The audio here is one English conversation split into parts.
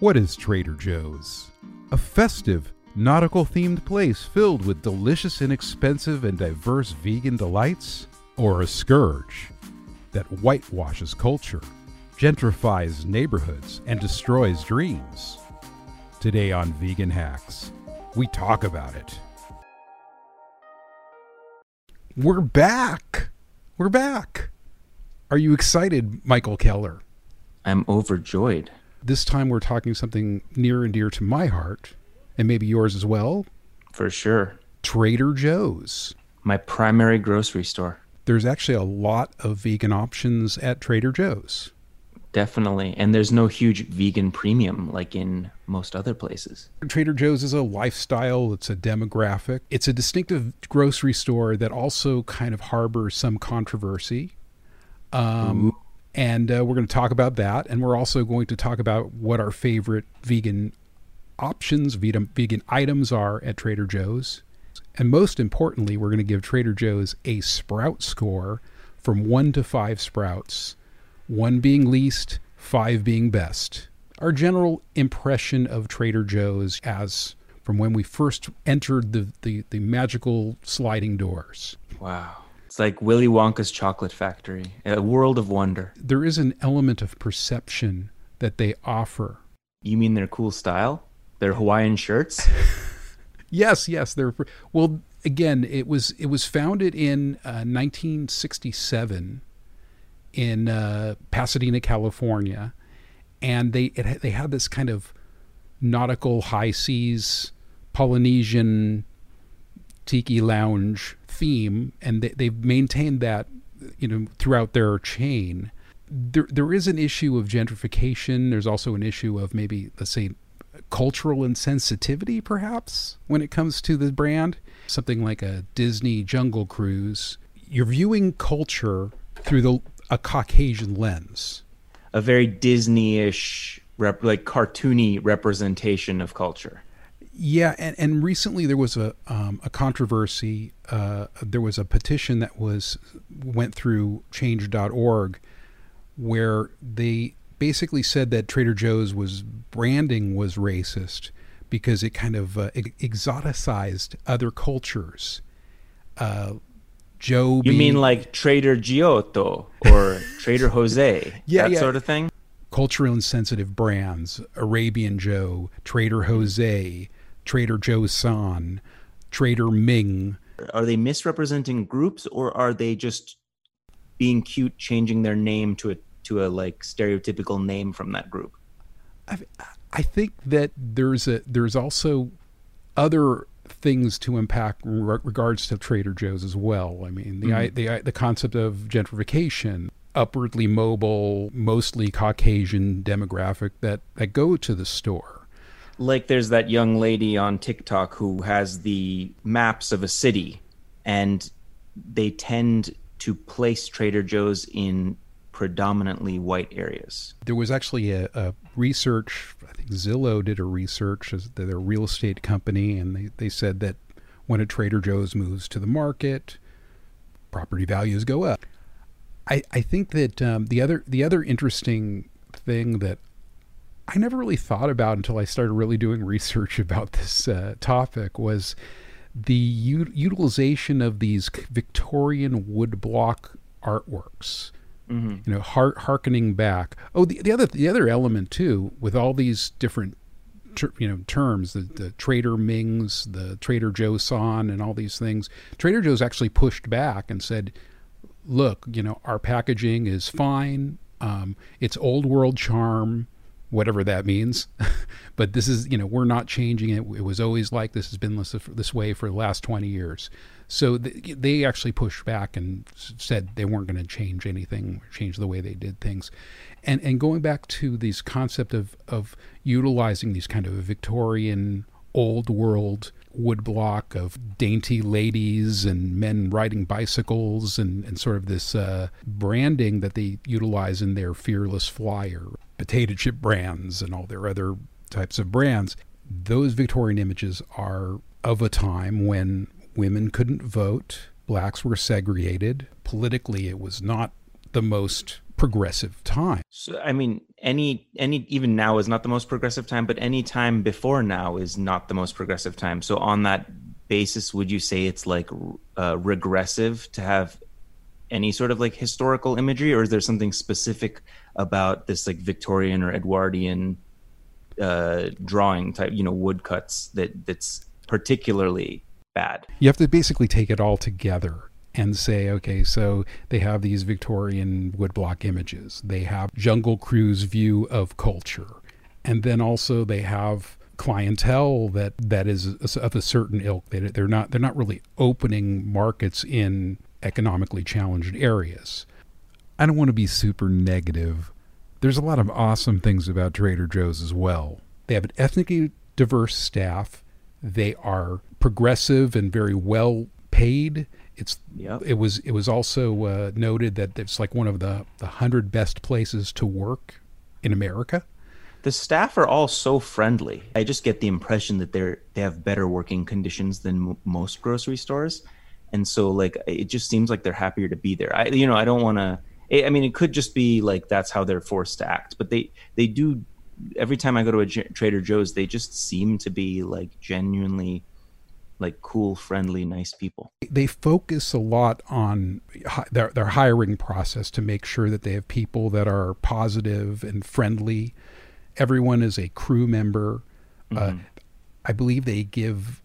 What is Trader Joe's? A festive, nautical themed place filled with delicious, inexpensive, and diverse vegan delights? Or a scourge that whitewashes culture, gentrifies neighborhoods, and destroys dreams? Today on Vegan Hacks, we talk about it. We're back! We're back! Are you excited, Michael Keller? I'm overjoyed. This time we're talking something near and dear to my heart, and maybe yours as well For sure. Trader Joe's. My primary grocery store. There's actually a lot of vegan options at Trader Joe's. Definitely. And there's no huge vegan premium like in most other places. Trader Joe's is a lifestyle, it's a demographic, it's a distinctive grocery store that also kind of harbors some controversy. Um, and uh, we're going to talk about that. And we're also going to talk about what our favorite vegan options, vegan, items are at Trader Joe's. And most importantly, we're going to give Trader Joe's a sprout score from one to five sprouts, one being least, five being best. Our general impression of Trader Joe's as from when we first entered the, the, the magical sliding doors. Wow. It's like Willy Wonka's chocolate factory, a world of wonder. There is an element of perception that they offer. You mean their cool style? Their Hawaiian shirts? Yes, yes, they're well. Again, it was it was founded in uh, 1967 in uh, Pasadena, California, and they it, they had this kind of nautical high seas Polynesian tiki lounge theme, and they, they've maintained that you know throughout their chain. There there is an issue of gentrification. There's also an issue of maybe let's say cultural insensitivity, perhaps, when it comes to the brand. Something like a Disney Jungle Cruise. You're viewing culture through the a Caucasian lens. a very Disney-ish, rep- like cartoony representation of culture. Yeah, and, and recently there was a um, a controversy. Uh, there was a petition that was went through Change.org, where they basically said that Trader Joe's was branding was racist because it kind of uh, exoticized other cultures. Uh, Joe, You mean like Trader Giotto or Trader Jose? Yeah, that yeah. sort of thing. culturally insensitive brands: Arabian Joe, Trader Jose, Trader Joe San, Trader Ming. Are they misrepresenting groups or are they just being cute, changing their name to a to a like stereotypical name from that group? I, I think that there's a there's also other things to impact in re- regards to Trader Joe's as well. I mean, the mm-hmm. i the i- the concept of gentrification, upwardly mobile, mostly Caucasian demographic that that go to the store. Like there's that young lady on TikTok who has the maps of a city and they tend to place Trader Joe's in predominantly white areas. There was actually a, a research. I think Zillow did a research a real estate company, and they, they said that when a Trader Joe's moves to the market, property values go up. I, I think that um, the other the other interesting thing that I never really thought about until I started really doing research about this uh, topic was the u- utilization of these Victorian woodblock artworks you know, har- harkening back. Oh, the, the other the other element too, with all these different, ter- you know, terms, the, the Trader Ming's, the Trader Joe San, and all these things. Trader Joe's actually pushed back and said, "Look, you know, our packaging is fine. Um, it's old world charm." Whatever that means, but this is you know we're not changing it. It was always like this has been this, this way for the last twenty years. So th- they actually pushed back and said they weren't going to change anything, change the way they did things, and and going back to this concept of of utilizing these kind of Victorian old world woodblock of dainty ladies and men riding bicycles and, and sort of this uh, branding that they utilize in their fearless flyer potato chip brands and all their other types of brands those victorian images are of a time when women couldn't vote blacks were segregated politically it was not the most progressive time. So I mean, any any even now is not the most progressive time, but any time before now is not the most progressive time. So on that basis, would you say it's like uh, regressive to have any sort of like historical imagery, or is there something specific about this like Victorian or Edwardian uh, drawing type, you know, woodcuts that that's particularly bad? You have to basically take it all together and say, okay, so they have these Victorian woodblock images, they have Jungle Cruise view of culture, and then also they have clientele that that is of a certain ilk. They, they're not they're not really opening markets in economically challenged areas. I don't want to be super negative. There's a lot of awesome things about Trader Joe's as well. They have an ethnically diverse staff. They are progressive and very well paid. It's yep. it was it was also uh, noted that it's like one of the the hundred best places to work in America. The staff are all so friendly. I just get the impression that they're they have better working conditions than m- most grocery stores, and so like it just seems like they're happier to be there. I you know I don't want to. I mean, it could just be like that's how they're forced to act, but they they do. Every time I go to a Trader Joe's, they just seem to be like genuinely like cool, friendly, nice people. They focus a lot on their their hiring process to make sure that they have people that are positive and friendly. Everyone is a crew member. Uh, mm-hmm. Uh, I believe they give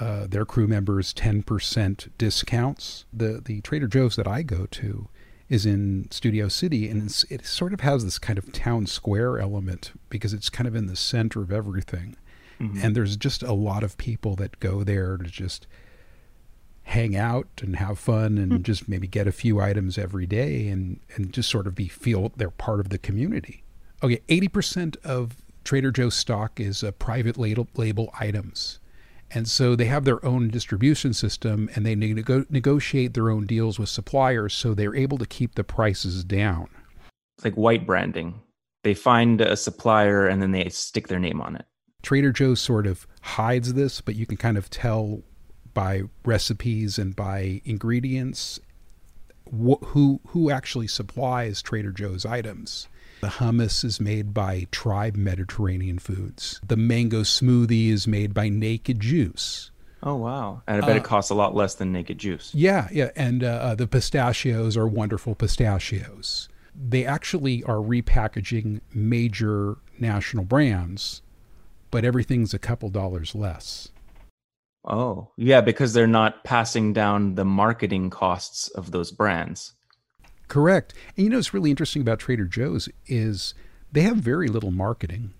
uh, their crew members ten percent discounts. The the Trader Joe's that I go to is in Studio City, and it sort of has this kind of town square element because it's kind of in the center of everything. Mm-hmm. And there's just a lot of people that go there to just hang out and have fun and mm-hmm. just maybe get a few items every day and, and just sort of be feel they're part of the community. Okay, 80% of Trader Joe's stock is uh, private label, label items. And so they have their own distribution system and they nego- negotiate their own deals with suppliers so they're able to keep the prices down. It's like white branding. They find a supplier and then they stick their name on it. Trader Joe's sort of hides this, but you can kind of tell by recipes and by ingredients wh- who who actually supplies Trader Joe's items. The hummus is made by Tribe Mediterranean Foods. The mango smoothie is made by Naked Juice. Oh wow! And I bet uh, it costs a lot less than Naked Juice. Yeah, yeah. And uh, uh, the pistachios are wonderful pistachios. They actually are repackaging major national brands but everything's a couple dollars less. Oh, yeah, because they're not passing down the marketing costs of those brands. Correct. And you know what's really interesting about Trader Joe's is they have very little marketing.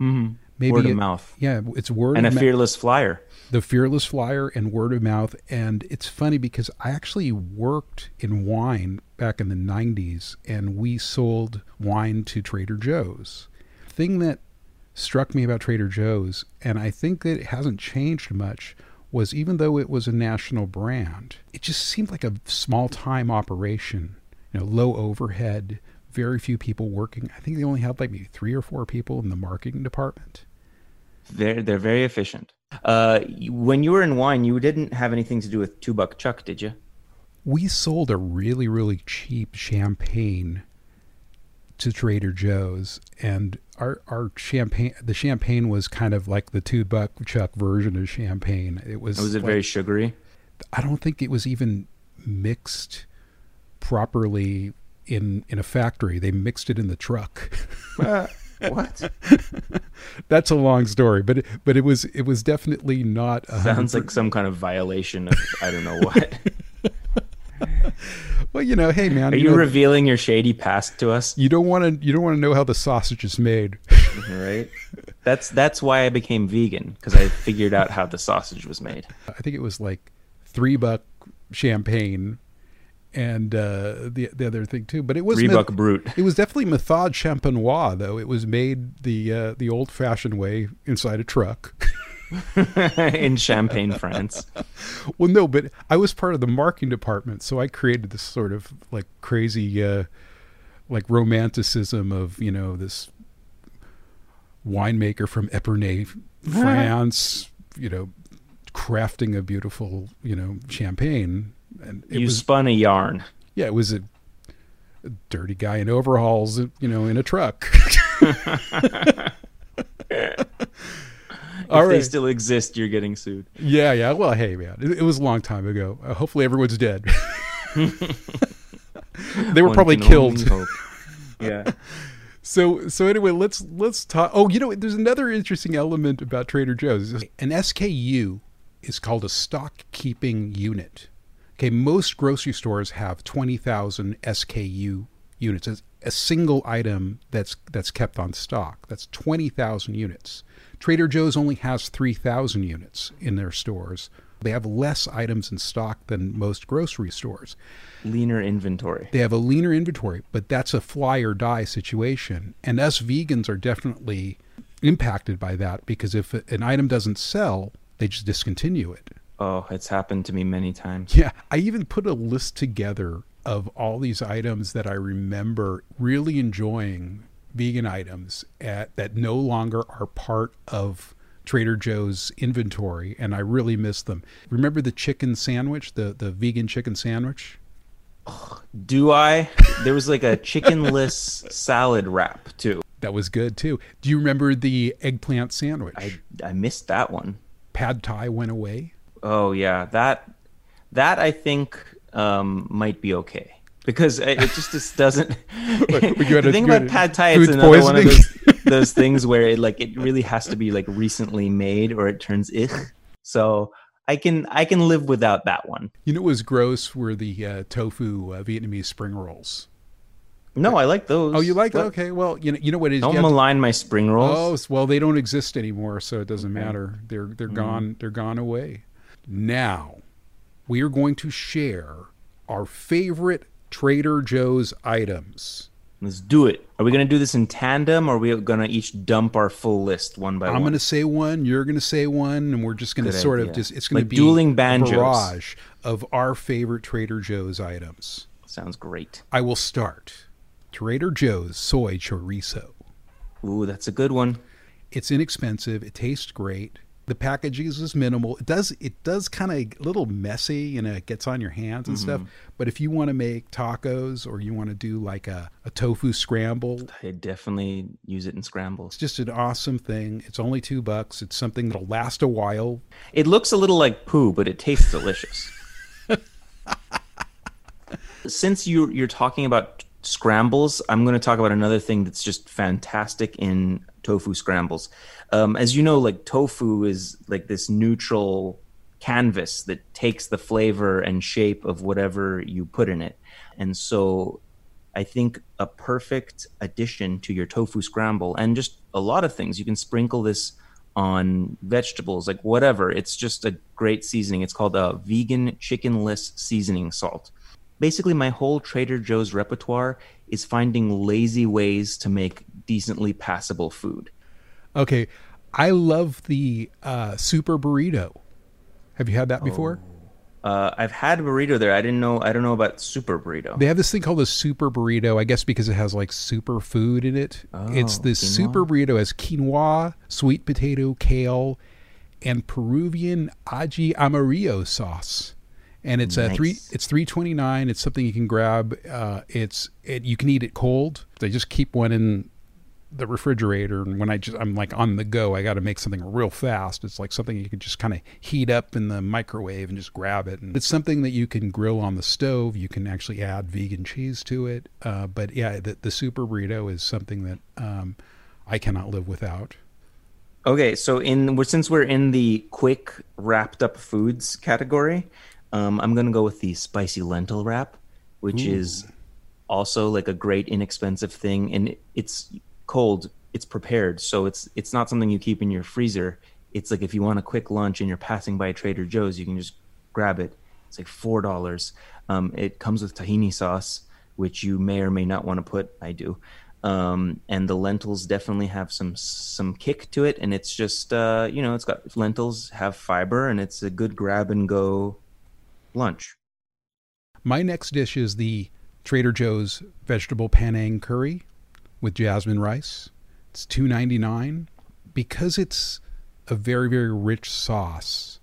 Mm-hmm. Maybe word of it, mouth. Yeah, it's word of mouth. and a ma- fearless flyer. The fearless flyer and word of mouth. And it's funny because I actually worked in wine back in the 90s and we sold wine to Trader Joe's. thing that struck me about Trader Joe's, and I think that it hasn't changed much, was even though it was a national brand, it just seemed like a small time operation. You know, low overhead, very few people working. I think they only had like maybe three or four people in the marketing department. They're they're very efficient. Uh, when you were in wine, you didn't have anything to do with Two Buck Chuck, did you? We sold a really really cheap champagne to Trader Joe's, and our our champagne the champagne was kind of like the two buck chuck version of champagne. It was was it like, very sugary? I don't think it was even mixed properly in in a factory. They mixed it in the truck. Uh, what? That's a long story, but it, but it was it was definitely not. Sounds like some kind of violation of I don't know what. well, you know, hey man, are you, you know, revealing your shady past to us? You don't want to. You don't want to know how the sausage is made, right? That's that's why I became vegan because I figured out how the sausage was made. I think it was like three buck champagne and uh, the the other thing too. But it was three buck brut. It was definitely method champenois, though. It was made the uh, the old fashioned way inside a truck. in Champagne, France. Well, no, but I was part of the marketing department, so I created this sort of like crazy, uh, like romanticism of you know this winemaker from Epernay, France, you know, crafting a beautiful you know champagne, and you was, spun a yarn. Yeah, it was a A dirty guy in overalls, you know, in a truck. if right. they still exist, you're getting sued. Yeah, yeah. Well, hey, man, it, it was a long time ago. Uh, hopefully, everyone's dead. they were One probably killed. yeah. So so anyway, let's let's talk. Oh, you know, there's another interesting element about Trader Joe's. An SKU is called a stock keeping unit. Okay, most grocery stores have twenty thousand SKU units. It's a single item that's that's kept on stock. That's twenty thousand units. Trader Joe's only has 3,000 units in their stores. They have less items in stock than most grocery stores. Leaner inventory. They have a leaner inventory, but that's a fly or die situation. And us vegans are definitely impacted by that because if an item doesn't sell, they just discontinue it. Oh, it's happened to me many times. Yeah. I even put a list together of all these items that I remember really enjoying vegan items at, that no longer are part of Trader Joe's inventory, and I really miss them. Remember the chicken sandwich, the the vegan chicken sandwich? Do I? There was like a chickenless salad wrap too. That was good too. Do you remember the eggplant sandwich? I I missed that one. Pad Thai went away. Oh yeah, that that I think um, might be okay because it just, just doesn't. the thing about pad thai is another poisoning. one of those, those things where it like it really has to be like recently made or it turns ich. So I can I can live without that one. You know, what was gross were the uh, tofu uh, Vietnamese spring rolls. No, I like those. Oh, you like that? Okay, well, you know, you know what it is. Don't malign to... my spring rolls. Oh, well, they don't exist anymore, so it doesn't okay. matter. They're they're mm. gone. They're gone away. Now, we are going to share our favorite Trader Joe's items. Let's do it. Are we going to do this in tandem or are we going to each dump our full list one by I'm one? I'm going to say one, you're going to say one, and we're just going to sort idea. of just, it's going like to be dueling banjos. a barrage of our favorite Trader Joe's items. Sounds great. I will start. Trader Joe's soy chorizo. Ooh, that's a good one. It's inexpensive. It tastes great the packaging is minimal. It does it does kind of a little messy, you know, it gets on your hands and mm-hmm. stuff. But if you want to make tacos or you want to do like a, a tofu scramble, I definitely use it in scrambles. It's just an awesome thing. It's only two bucks. It's something that'll last a while. It looks a little like poo, but it tastes delicious. Since you you're talking about scrambles, I'm going to talk about another thing that's just fantastic in tofu scrambles um, as you know, like tofu is like this neutral canvas that takes the flavor and shape of whatever you put in it. And so I think a perfect addition to your tofu scramble and just a lot of things. You can sprinkle this on vegetables, like whatever. It's just a great seasoning. It's called a vegan chickenless seasoning salt. Basically, my whole Trader Joe's repertoire is finding lazy ways to make decently passable food. Okay, I love the uh, super burrito. Have you had that before? Oh. Uh, I've had burrito there. I didn't know. I don't know about super burrito. They have this thing called a super burrito. I guess because it has like super food in it. Oh, it's this quinoa? super burrito has quinoa, sweet potato, kale, and Peruvian ají amarillo sauce. And it's nice. a three. It's three twenty nine. It's something you can grab. Uh, it's it, you can eat it cold. They just keep one in the refrigerator and when I just I'm like on the go, I got to make something real fast. It's like something you can just kind of heat up in the microwave and just grab it. And it's something that you can grill on the stove. You can actually add vegan cheese to it. Uh, but yeah, the, the super burrito is something that um, I cannot live without. Okay, so in since we're in the quick wrapped up foods category, um, I'm gonna go with the spicy lentil wrap, which Ooh. is also like a great inexpensive thing, and it's cold, it's prepared. So it's it's not something you keep in your freezer. It's like if you want a quick lunch and you're passing by Trader Joe's, you can just grab it. It's like four dollars. Um, it comes with tahini sauce, which you may or may not want to put. I do. Um, and the lentils definitely have some some kick to it, and it's just uh, you know it's got lentils have fiber, and it's a good grab and go lunch. My next dish is the Trader Joe's vegetable panang curry with jasmine rice. It's two ninety nine because it's a very very rich sauce.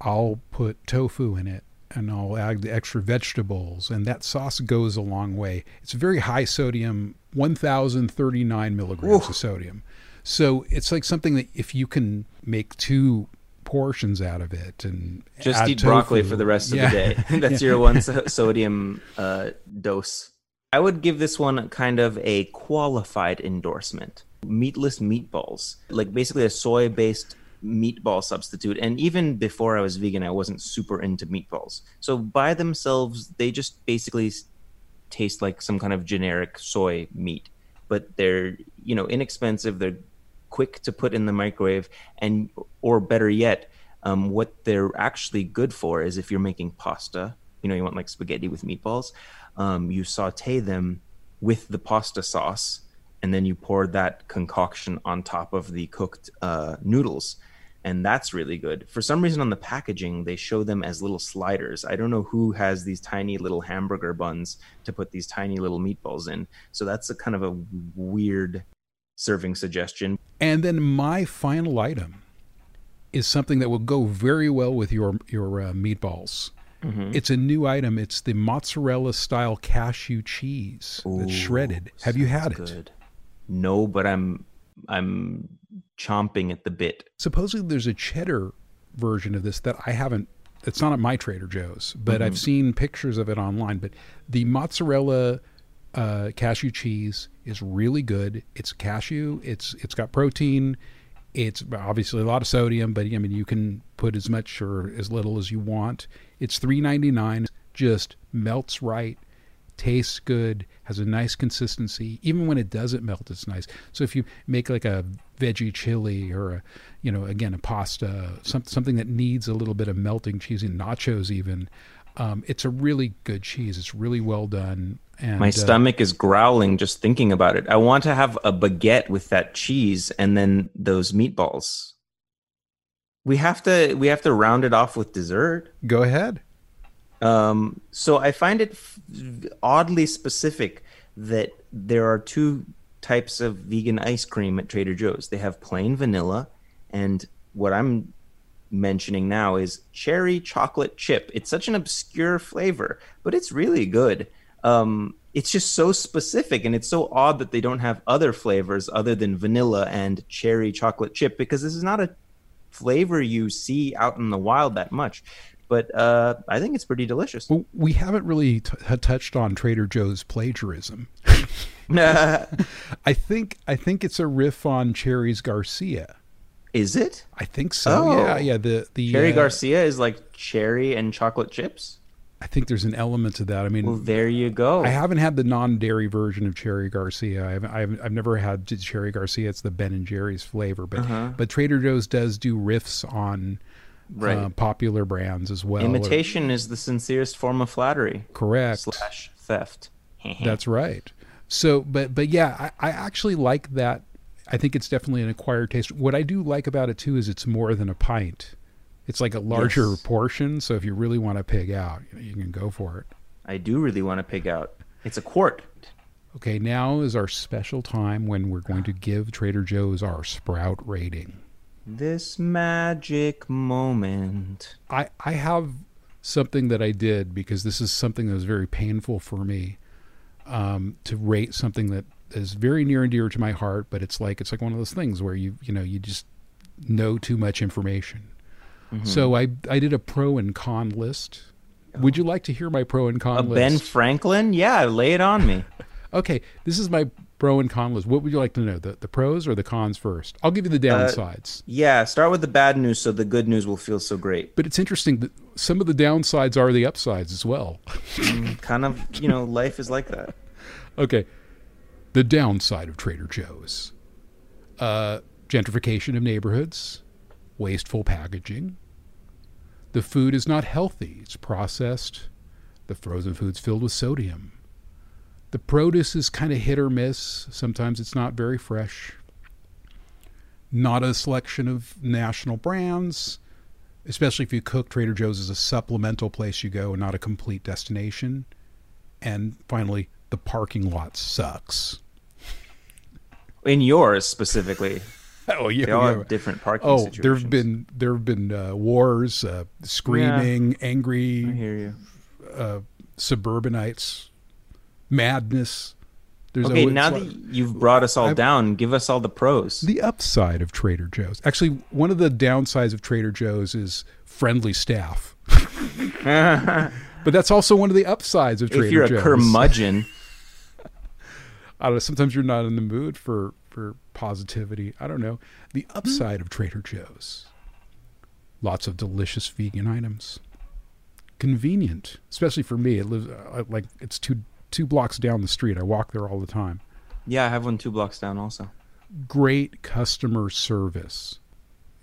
I'll put tofu in it and I'll add the extra vegetables, and that sauce goes a long way. It's very high sodium, 1,039 milligrams Ooh. of sodium. So it's like something that if you can make two portions out of it and Just eat broccoli for the rest of Yeah. the day. That's your one so- sodium uh, dose. I would give this one kind of a qualified endorsement. Meatless meatballs, like basically a soy based meatball substitute. And even before I was vegan, I wasn't super into meatballs. So by themselves, they just basically taste like some kind of generic soy meat. But they're, you know, inexpensive. They're quick to put in the microwave. And, or better yet, um, what they're actually good for is if you're making pasta, you know, you want like spaghetti with meatballs, um, you saute them with the pasta sauce, and then you pour that concoction on top of the cooked uh, noodles. And that's really good. For some reason, on the packaging, they show them as little sliders. I don't know who has these tiny little hamburger buns to put these tiny little meatballs in. So that's a kind of a weird serving suggestion. And then my final item is something that will go very well with your your uh, meatballs. Mm-hmm. It's a new item. It's the mozzarella style cashew cheese that's shredded. Have you had it? good. No, but I'm I'm chomping at the bit. Supposedly there's a cheddar version of this that I haven't it's not at my Trader Joe's, but I've seen pictures of it online. But the mozzarella uh, cashew cheese is really good. It's cashew. It's it's got protein. It's obviously a lot of sodium, but I mean you can put as much or as little as you want. It's three ninety nine. Just melts right, tastes good, has a nice consistency. Even when it doesn't melt, it's nice. So if you make like a veggie chili or a, you know, again a pasta, some, something that needs a little bit of melting cheese in nachos, even. Um, it's a really good cheese. It's really well done. And My uh, stomach is growling just thinking about it. I want to have a baguette with that cheese and then those meatballs. We have to we have to round it off with dessert. go ahead. Um, so I find it f- oddly specific that there are two types of vegan ice cream at Trader Joe's. They have plain vanilla, and what I'm mentioning now is cherry chocolate chip. It's such an obscure flavor, but it's really good. Um, it's just so specific, and it's so odd that they don't have other flavors other than vanilla and cherry chocolate chip because this is not a flavor you see out in the wild that much. But uh, I think it's pretty delicious. Well, we haven't really t- touched on Trader Joe's plagiarism. I think I think it's a riff on Cherry's Garcia. Is it? I think so. Oh. Yeah, yeah. The the Cherry uh, Garcia is like cherry and chocolate chips. I think there's an element to that. I mean, Well, there you go. I haven't had the non-dairy version of Cherry Garcia. I haven't, I haven't, I've never had Cherry Garcia. It's the Ben and Jerry's flavor, but Uh-huh. but Trader Joe's does do riffs on Right. uh, popular brands as well. Imitation is the sincerest form of flattery correct. slash theft. That's right. So, but but yeah, I, I actually like that. I think it's definitely an acquired taste. What I do like about it too is it's more than a pint. It's like a larger Yes. portion. So if you really want to pig out, you, you can go for it. I do really want to pig out. It's a quart. Okay, now is our special time when we're going to give Trader Joe's our sprout rating. This magic moment. I, I have something that I did because this is something that was very painful for me um, to rate something that is very near and dear to my heart, but it's like it's like one of those things where you you know you just know too much information. Mm-hmm. So I I did a pro and con list. Would you like to hear my pro and con list? Ben Franklin? Yeah, lay it on me. okay, this is my pro and con list. What would you like to know? The the pros or the cons first? I'll give you the Uh, downsides. Yeah, start with the bad news so the good news will feel so great. but it's interesting that some of the downsides are the upsides as well. kind of, you know, life is like that. Okay. The downside of Trader Joe's uh, gentrification of neighborhoods, wasteful packaging. The food is not healthy, it's processed. The frozen food's filled with sodium. The produce is kind of hit or miss. Sometimes it's not very fresh. Not a selection of national brands, especially if you cook. Trader Joe's is a supplemental place you go and not a complete destination. And finally, the parking lot sucks. In yours specifically. oh yeah, They all yeah. have different parking Oh, there have been there have been uh, wars, uh, screaming, angry I hear you. uh, suburbanites, madness. There's Okay, now that you've brought us all I've- down, give us all the pros. the upside of Trader Joe's. Actually, one of the downsides of Trader Joe's is friendly staff. but that's also one of the upsides of Trader Joe's. if you're a Joe's. curmudgeon, I don't know. Sometimes you're not in the mood for for positivity. I don't know. The upside of Trader Joe's. Lots of delicious vegan items. Convenient, especially for me. It lives uh, like it's two two blocks down the street. I walk there all the time. yeah, I have one two blocks down also. Great customer service.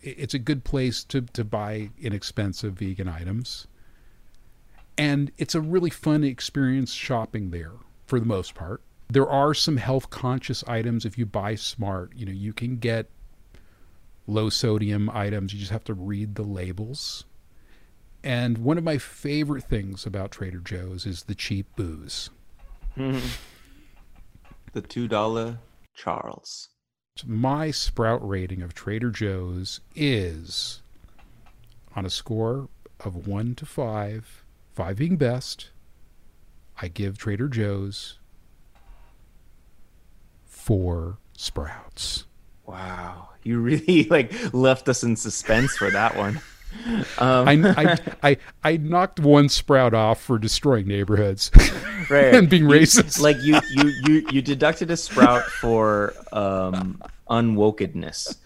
It's a good place to to buy inexpensive vegan items. And it's a really fun experience shopping there for the most part. There are some health conscious items if you buy smart. You know, you can get low sodium items. You just have to read the labels. And one of my favorite things about Trader Joe's is the cheap booze. The two dollar Charles. My sprout rating of Trader Joe's is on a score of 1 to 5, 5 being best. I give Trader Joe's 4 sprouts. Wow, you really like left us in suspense for that one. Um, I, I, I, I knocked one sprout off for destroying neighborhoods right. and being You- racist. Like you, you, you, you deducted a sprout for um, unwokedness.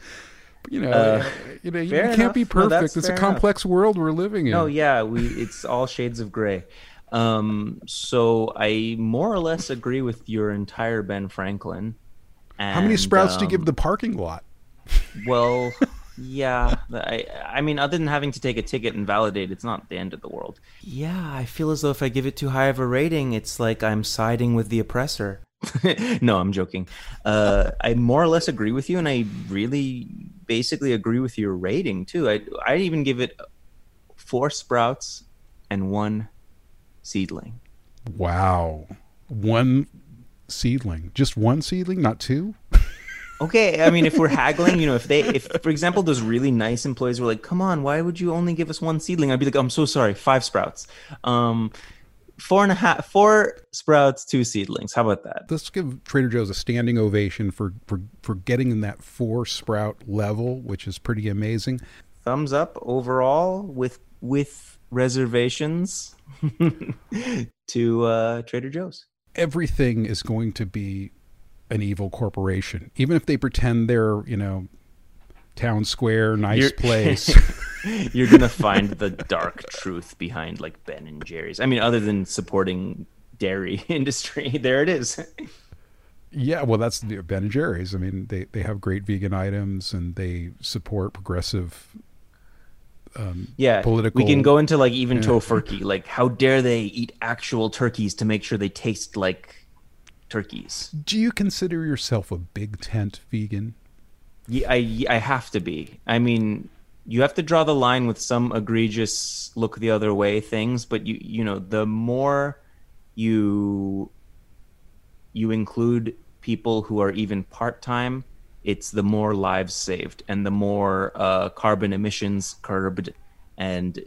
you know, uh, you know, you can't enough. be perfect. that's it's a fair enough. complex world we're living in. No, yeah, we it's all shades of gray. Um, so I more or less agree with your entire Ben Franklin. How many And, sprouts do you give um, the parking lot? Well, yeah. I I mean, other than having to take a ticket and validate, it's not the end of the world. Yeah, I feel as though if I give it too high of a rating, it's like I'm siding with the oppressor. no, I'm joking. Uh, I more or less agree with you, and I really basically agree with your rating too. I I even give it four sprouts and one seedling. Wow. One seedling. Just one seedling, not two? Okay, I mean, if we're haggling, you know, if they, if for example, those really nice employees were like, "Come on, why would you only give us one seedling?" I'd be like, "I'm so sorry, five sprouts, um, four and a half, four sprouts, two seedlings. How about that?" Let's give Trader Joe's a standing ovation for, for, for getting in that four sprout level, which is pretty amazing. Thumbs up overall with with reservations to uh, Trader Joe's. Everything is going to be an evil corporation, even if they pretend they're, you know, town square, nice You're- place. You're gonna find the dark truth behind like Ben and Jerry's. I mean, other than supporting dairy industry, there it is. yeah, well, that's the Ben and Jerry's. I mean, they, they have great vegan items and they support progressive um, yeah political. we can go into like even Yeah. Tofurky like how dare they eat actual turkeys to make sure they taste like turkeys Do you consider yourself a big tent vegan? yeah, I, I have to be i mean you have to draw the line with some egregious look the other way things but you you know the more you you include people who are even part-time it's the more lives saved and the more uh, carbon emissions curbed and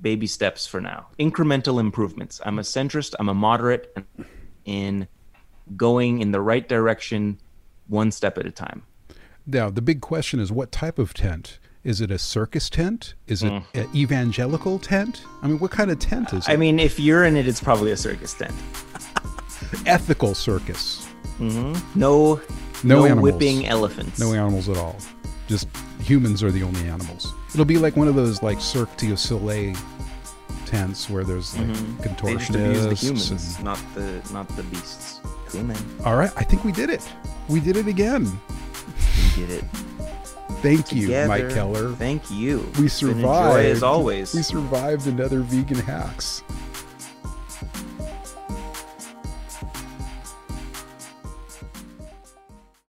baby steps for now incremental improvements i'm a centrist i'm a moderate in going in the right direction one step at a time Now, the big question is what type of tent? Is it a circus tent? Is it an evangelical tent? I mean, what kind of tent is it? Mm. I mean, if you're in it, it's probably a circus tent. ethical circus. No, No no, animals. whipping elephants. No animals at all. Just humans are the only animals. It'll be like one of those like Cirque du Soleil tents where there's like Mm-hmm. Abuse the contortionists. humans, and- not the not the beasts. Human, All right, I think we did it. We did it again. we did it. Thank you, Mike Keller. Thank you. We It's been a survived. as always. We survived another vegan hacks.